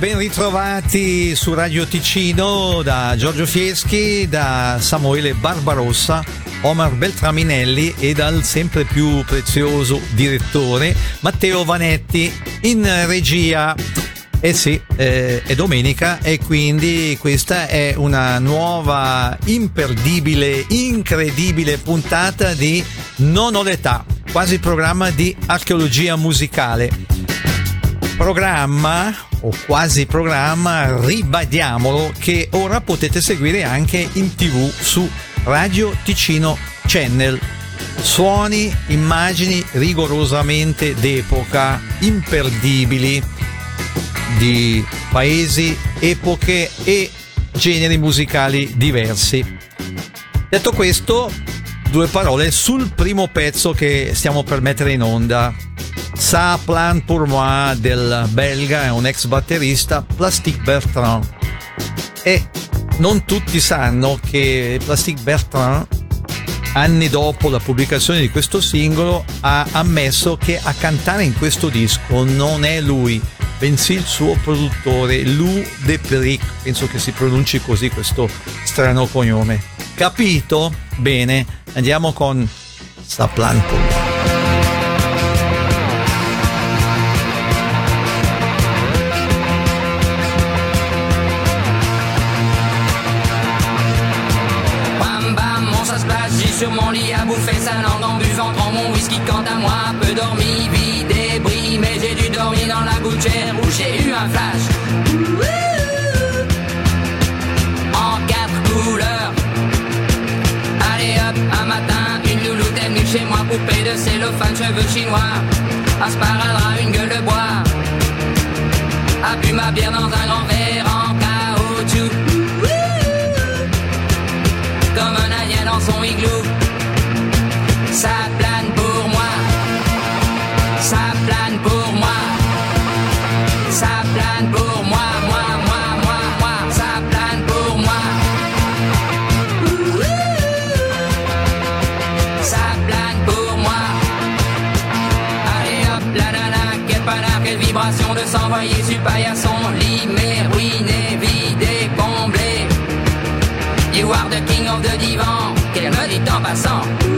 ben ritrovati su Radio Ticino da Giorgio Fieschi, da Samuele Barbarossa, Omar Beltraminelli e dal sempre più prezioso direttore Matteo Vanetti in regia. Eh sì, eh, è domenica e quindi questa è una nuova, imperdibile, incredibile puntata di Non ho l'età, quasi programma di archeologia musicale programma o quasi programma, ribadiamolo, che ora potete seguire anche in tv su Radio Ticino Channel. Suoni, immagini rigorosamente d'epoca, imperdibili, di paesi, epoche e generi musicali diversi. Detto questo, due parole sul primo pezzo che stiamo per mettere in onda. Sa Plan pour moi del belga è un ex batterista Plastic Bertrand. E non tutti sanno che Plastic Bertrand, anni dopo la pubblicazione di questo singolo, ha ammesso che a cantare in questo disco non è lui, bensì il suo produttore Lou Depric, penso che si pronunci così questo strano cognome. Capito? Bene, andiamo con Sa Plan pour moi. De cellophane cheveux chinois. Sparadrap une gueule de bois. A bu ma bière dans un grand quelle vibration de s'envoyer sur paillasson, limé, ruiné, vidé, comblé. You are the king of the divan, qu'elle me dit en passant.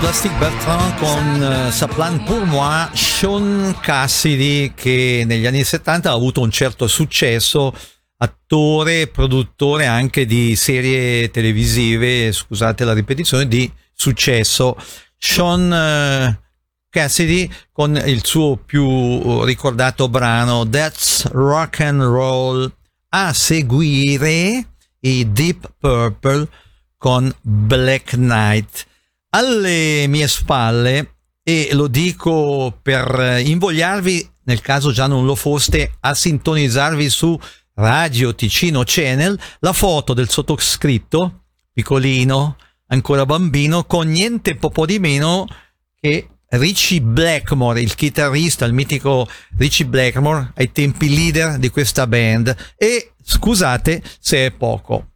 Plastic Bertrand con eh, Saplan pour moi, Sean Cassidy che negli anni 70 ha avuto un certo successo, attore e produttore anche di serie televisive, scusate la ripetizione, di successo. Sean eh, Cassidy con il suo più ricordato brano That's Rock and Roll a seguire i Deep Purple con Black Knight alle mie spalle, e lo dico per invogliarvi, nel caso già non lo foste, a sintonizzarvi su Radio Ticino Channel, la foto del sottoscritto, piccolino, ancora bambino, con niente po' di meno che Richie Blackmore, il chitarrista, il mitico Richie Blackmore, ai tempi leader di questa band. E scusate se è poco.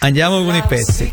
Andiamo con i pezzi.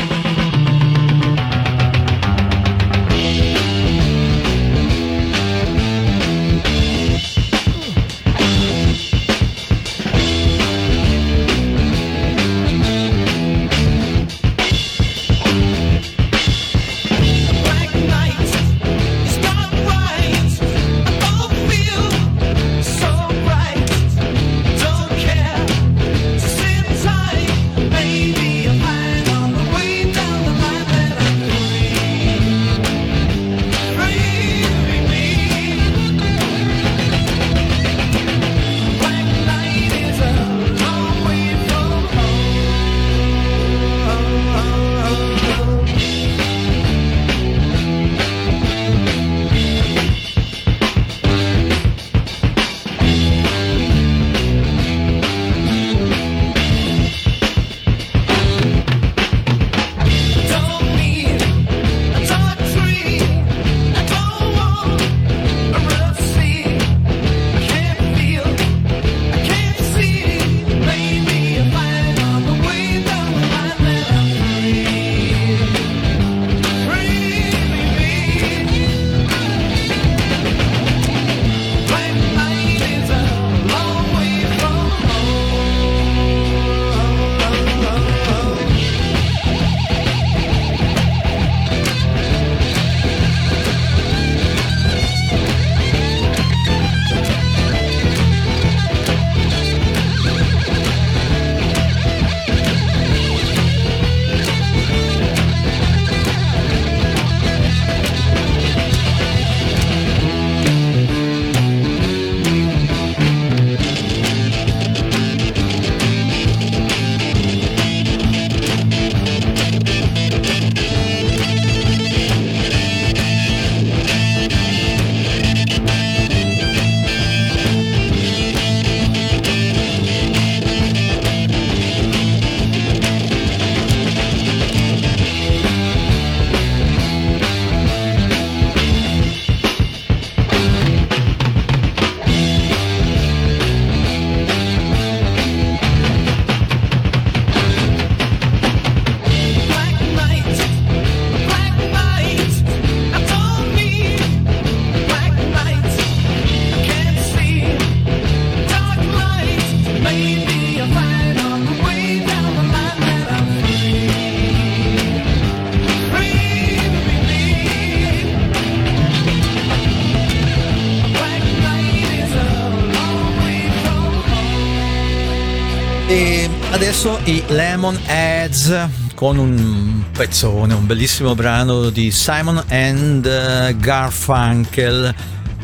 Lemon Heads con un pezzone, un bellissimo brano di Simon and Garfunkel.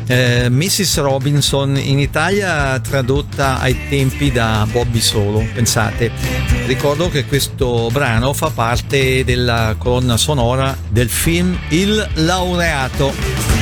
Eh, Mrs. Robinson in Italia tradotta ai tempi da Bobby Solo, pensate. Ricordo che questo brano fa parte della colonna sonora del film Il laureato.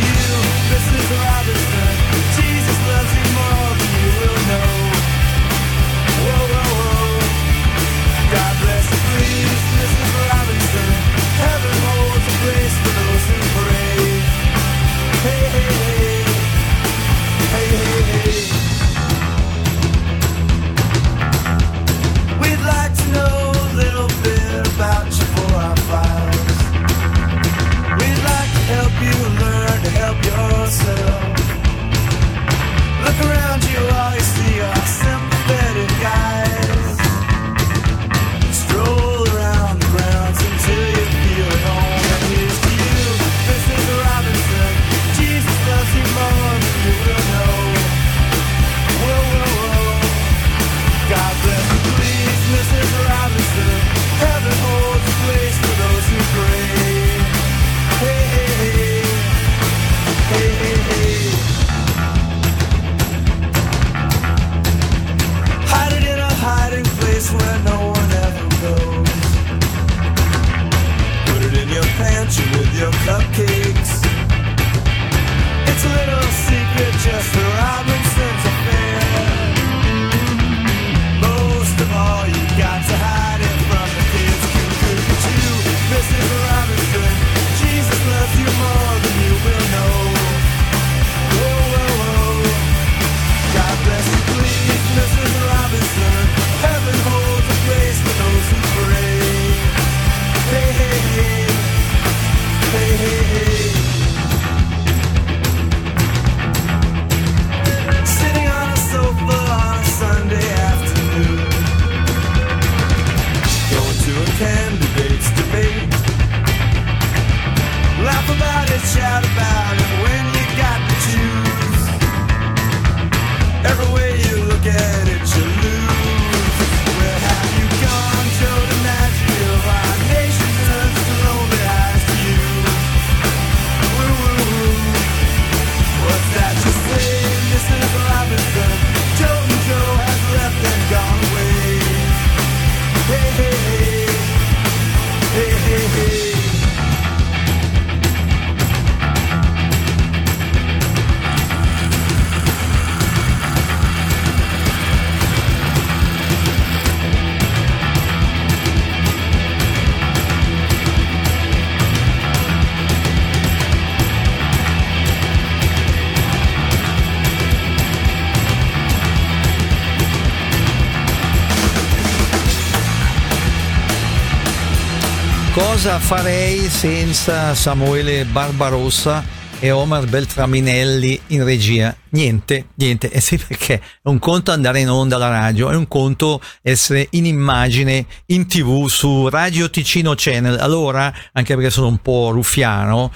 cosa farei senza Samuele Barbarossa e Omar Beltraminelli in regia? Niente, niente, eh sì perché è un conto andare in onda alla radio, è un conto essere in immagine in tv su Radio Ticino Channel. Allora, anche perché sono un po' ruffiano,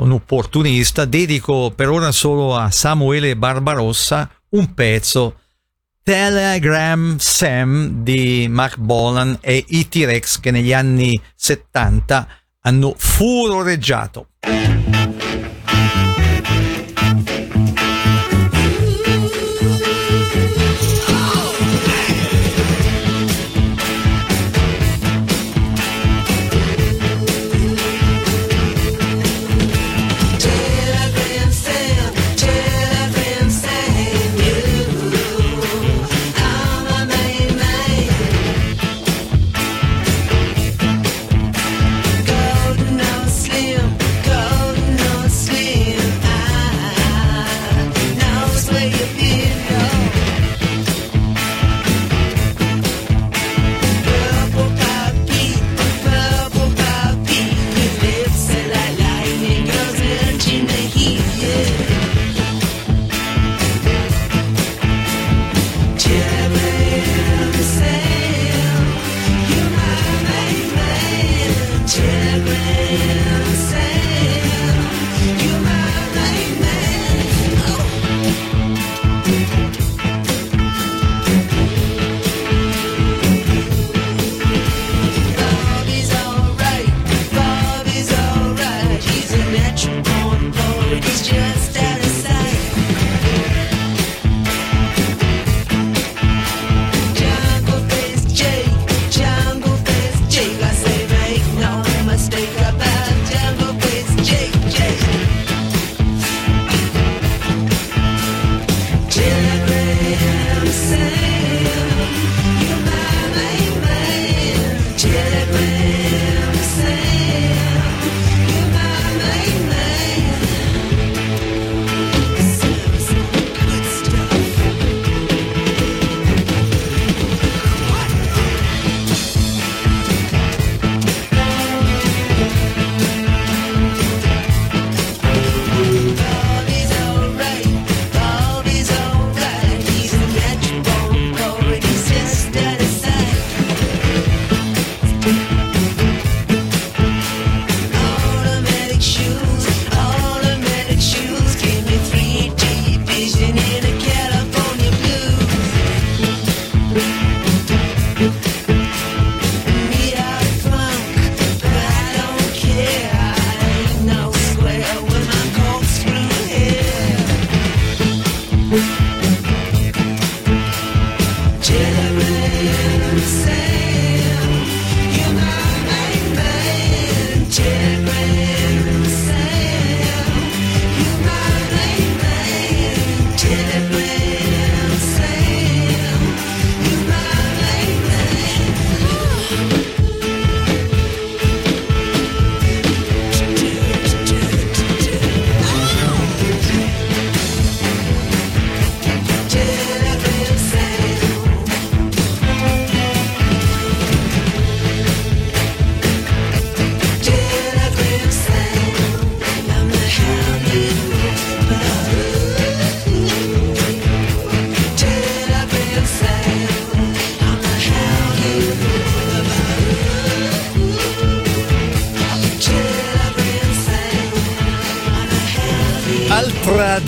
un opportunista, dedico per ora solo a Samuele Barbarossa un pezzo Telegram Sam di Mark Bolan e i T-Rex che negli anni 70 hanno furoreggiato.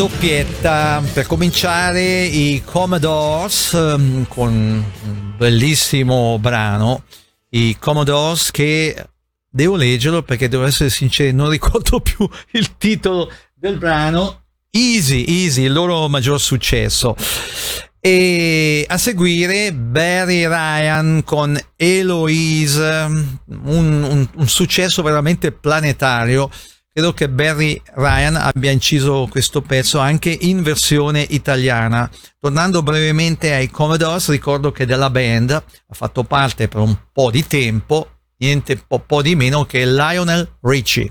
Doppietta per cominciare i Commodores ehm, con un bellissimo brano. I Commodores che devo leggerlo perché devo essere sincero, non ricordo più il titolo del brano. Easy, Easy, il loro maggior successo. E a seguire Barry Ryan con Eloise, un, un- un successo veramente planetario. Credo che Barry Ryan abbia inciso questo pezzo anche in versione italiana. Tornando brevemente ai Commodores, ricordo che della band ha fatto parte per un po' di tempo, niente po', po' di meno che Lionel Richie.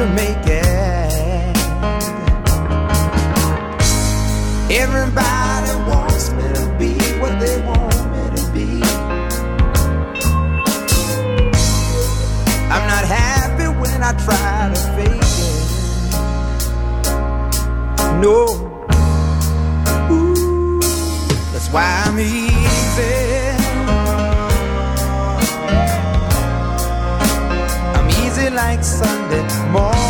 to make it. Everybody wants me to be what they want me to be. I'm not happy when I try to fake it. No. more.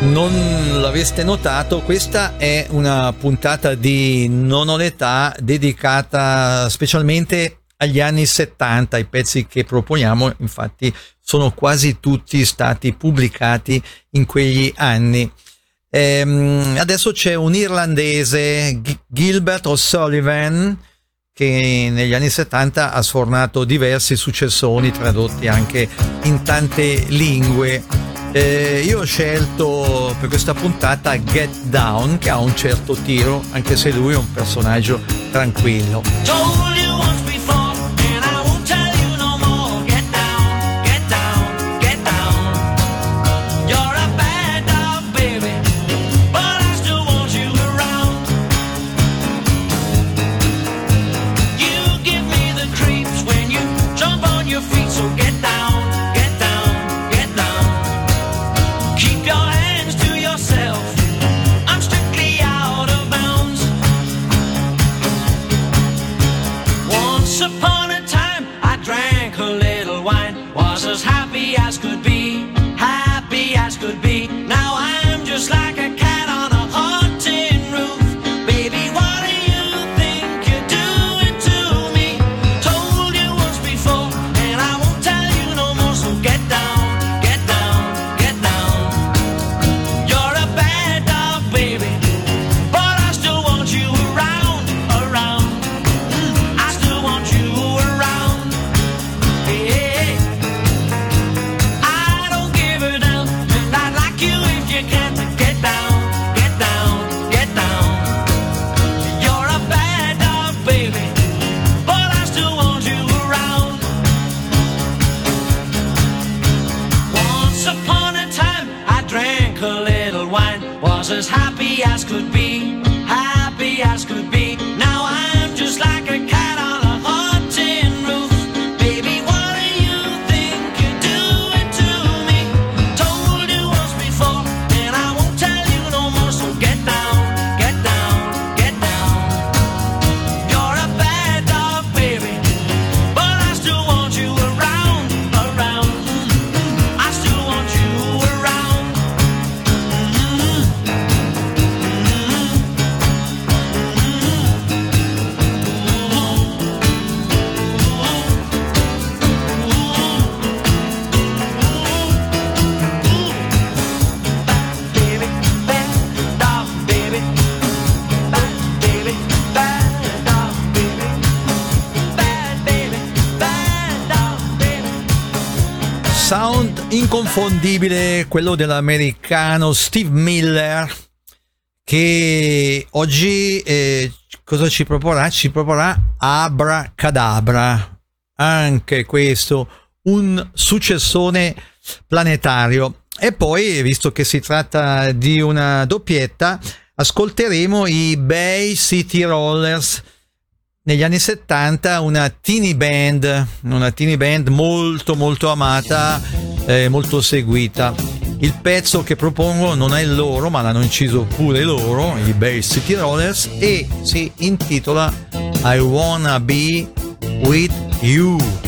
non l'aveste notato, questa è una puntata di Non ho l'età dedicata specialmente agli anni 70. I pezzi che proponiamo, infatti, sono quasi tutti stati pubblicati in quegli anni. Ehm, adesso c'è un irlandese, G- Gilbert O'Sullivan, che negli anni 70 ha sfornato diversi successoni tradotti anche in tante lingue. Eh, io ho scelto per questa puntata Get Down che ha un certo tiro, anche se lui è un personaggio tranquillo. imprescindibile quello dell'americano Steve Miller che oggi eh, cosa ci proporrà? Ci proporrà Abracadabra, anche questo un successone planetario. E poi, visto che si tratta di una doppietta, ascolteremo i Bay City Rollers negli anni 70 una teeny band, una teeny band molto molto amata eh, molto seguita. Il pezzo che propongo non è loro, ma l'hanno inciso pure loro, i Bay City Rollers, e si intitola I Wanna Be With You.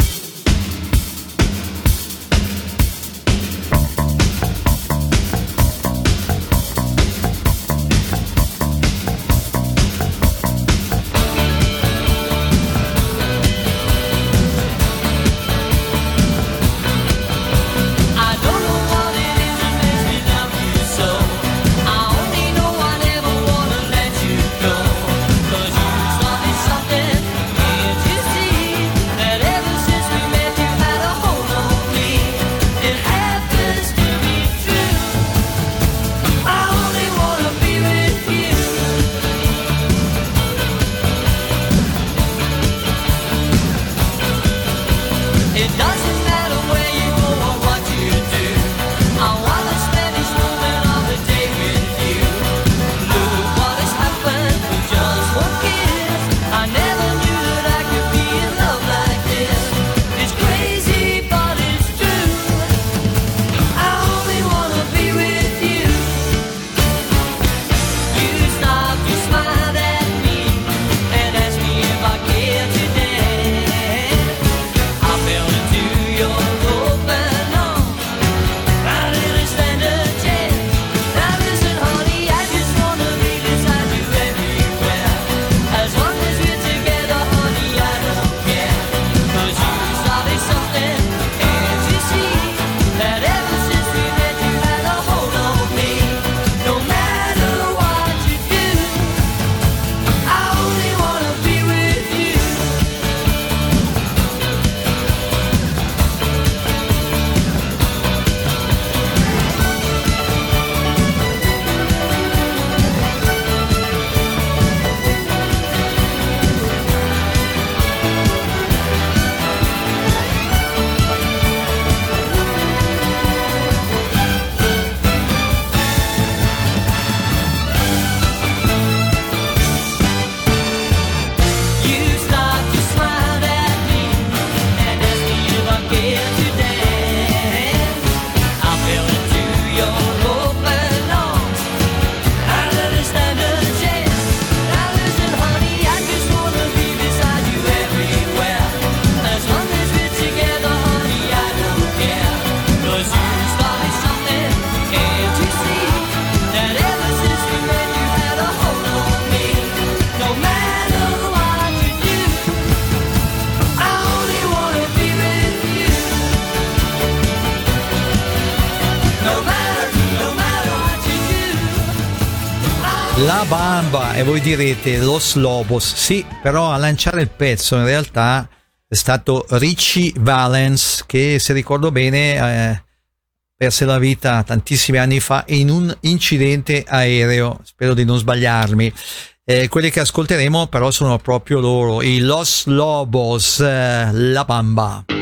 E voi direte Los Lobos, sì, però a lanciare il pezzo in realtà è stato Richie Valens che se ricordo bene eh, perse la vita tantissimi anni fa in un incidente aereo, spero di non sbagliarmi. Eh, quelli che ascolteremo però sono proprio loro, i Los Lobos, eh, La Bamba.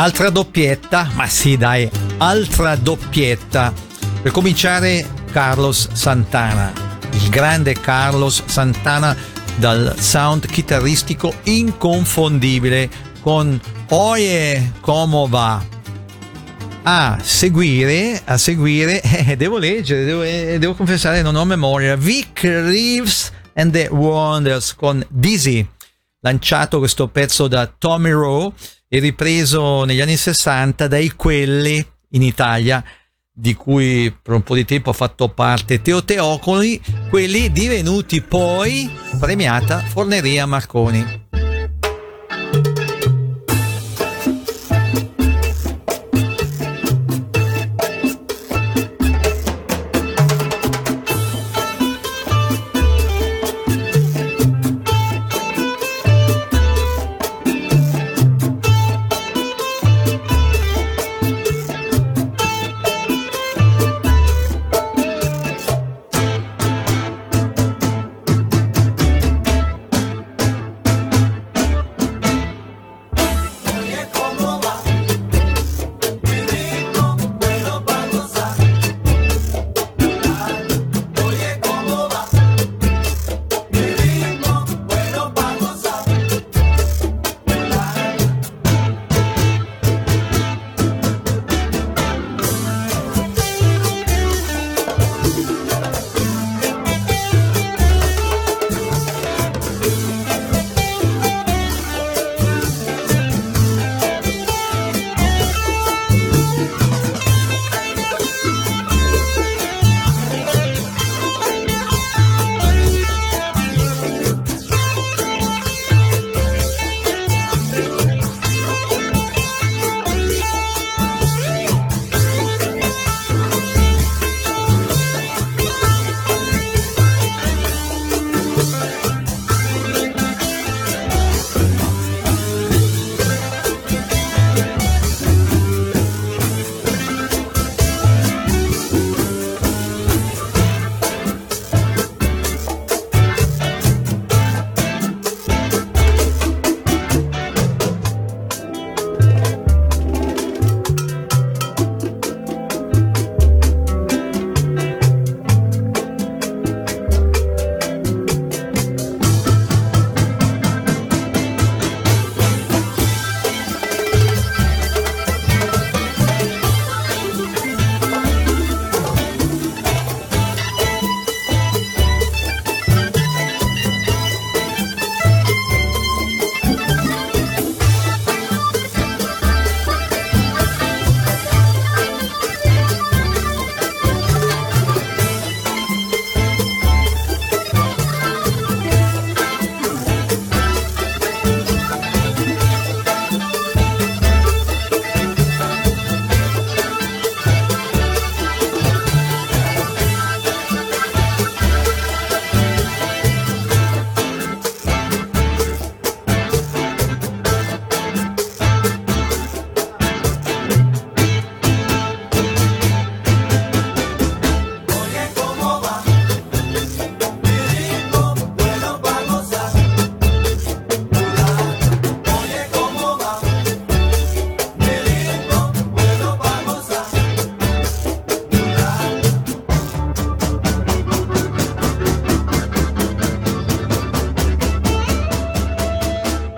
Altra doppietta, ma sì dai, altra doppietta. Per cominciare Carlos Santana, il grande Carlos Santana dal sound chitarristico inconfondibile con Oye como va. A seguire, a seguire, eh, devo leggere, devo, eh, devo confessare, non ho memoria. Vic Reeves and the Wonders con Dizzy lanciato questo pezzo da Tommy Rowe e ripreso negli anni 60 dai quelli in Italia di cui per un po' di tempo ha fatto parte Teo Teocoli, quelli divenuti poi premiata Forneria Marconi.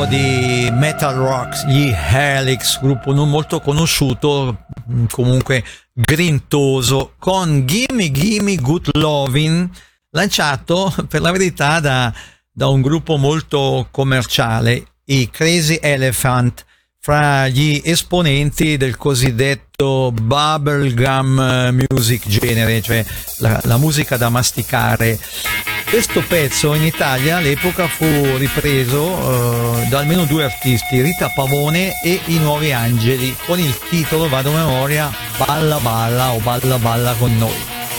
gruppo di metal rock, gli Helix, gruppo non molto conosciuto, mm, comunque grintoso, con Gimme Gimme Good Lovin', lanciato per la verità da, da un gruppo molto commerciale, i Crazy Elephant, fra gli esponenti del cosiddetto bubblegum music genere, cioè la, la, musica da masticare. Questo pezzo in Italia all'epoca fu ripreso eh, da almeno due artisti, Rita Pavone e I Nuovi Angeli, con il titolo, vado a memoria, Balla Balla o Balla Balla con noi.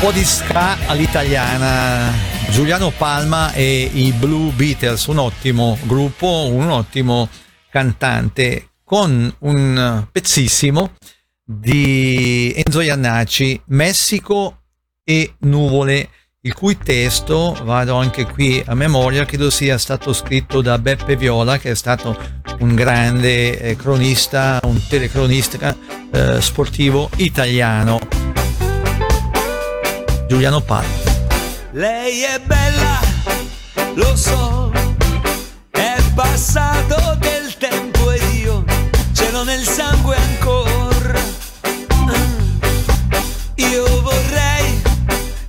Po' di ska all'italiana. Giuliano Palma e i Blue Beatles, un ottimo gruppo, un ottimo cantante, con un pezzissimo di Enzo Iannacci, Messico e nuvole, il cui testo, vado anche qui a memoria, credo sia stato scritto da Beppe Viola, che è stato un grande eh, cronista, un telecronista eh, sportivo italiano. Giuliano Palma. Lei è bella, lo so, è passato del tempo ed io ce l'ho nel sangue ancora. Mm. Io vorrei,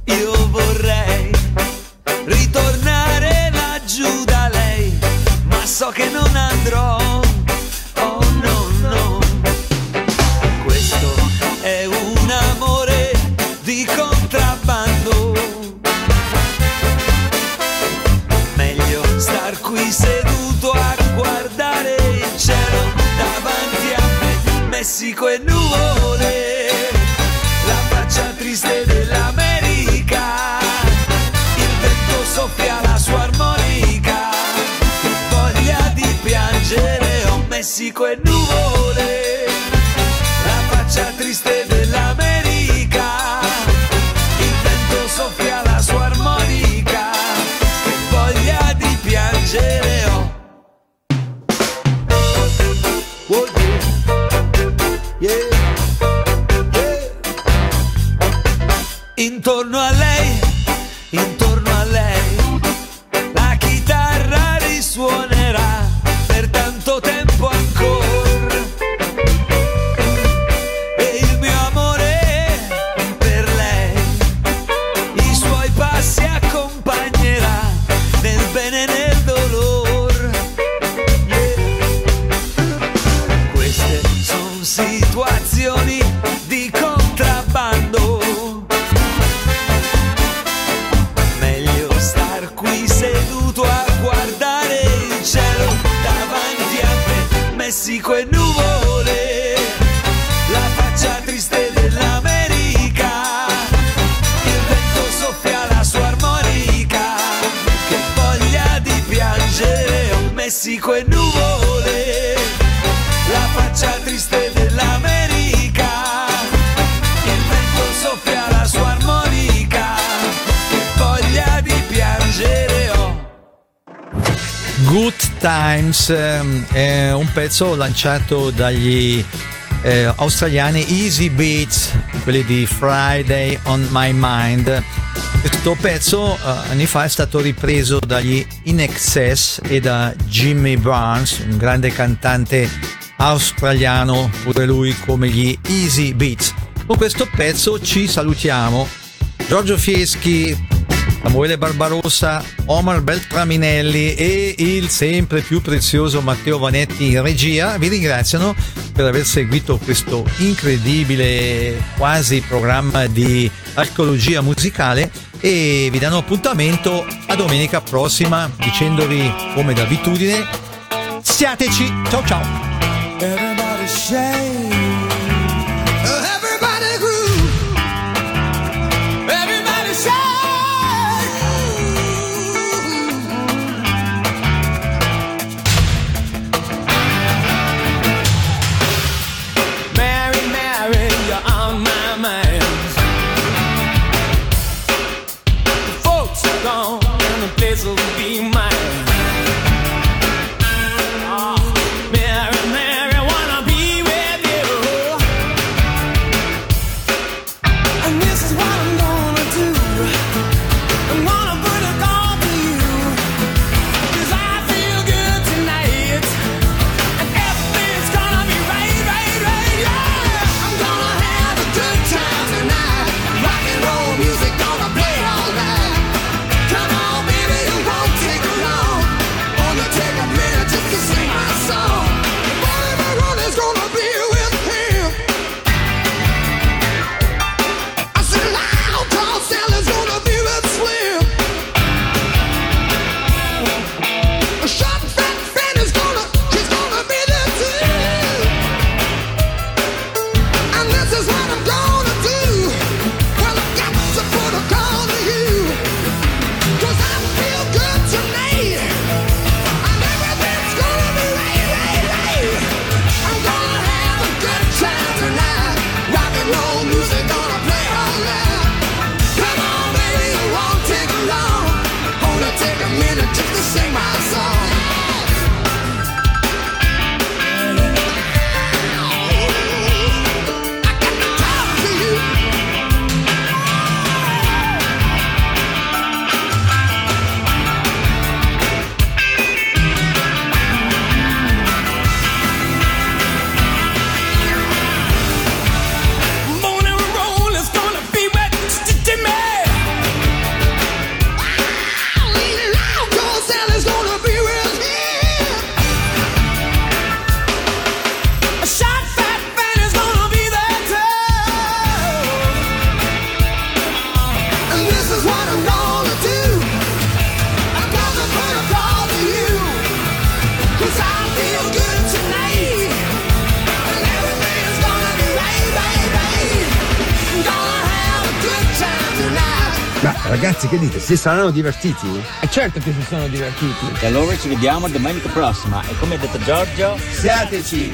io vorrei ritornare laggiù da lei, ma so che non andrò. Messico e nuvole, la faccia triste dell'America, il vento soffia la sua armonica, che voglia di piangere, ho Messico e nuvole, pezzo lanciato dagli eh, australiani Easy Beats, quelli di Friday on My Mind. Questo pezzo eh, anni fa è stato ripreso dagli In Excess e da Jimmy Barnes, un grande cantante australiano, pure lui come gli Easy Beats. Con questo pezzo ci salutiamo. Giorgio Fieschi, Samuele Barbarossa, Omar Beltraminelli e il sempre più prezioso Matteo Vanetti in regia. Vi ringraziano per aver seguito questo incredibile quasi programma di archeologia musicale e vi danno appuntamento a domenica prossima dicendovi come d'abitudine. Siateci ciao ciao Si saranno divertiti? E certo che si sono divertiti. E allora ci vediamo domenica prossima e come ha detto Giorgio, Siateci!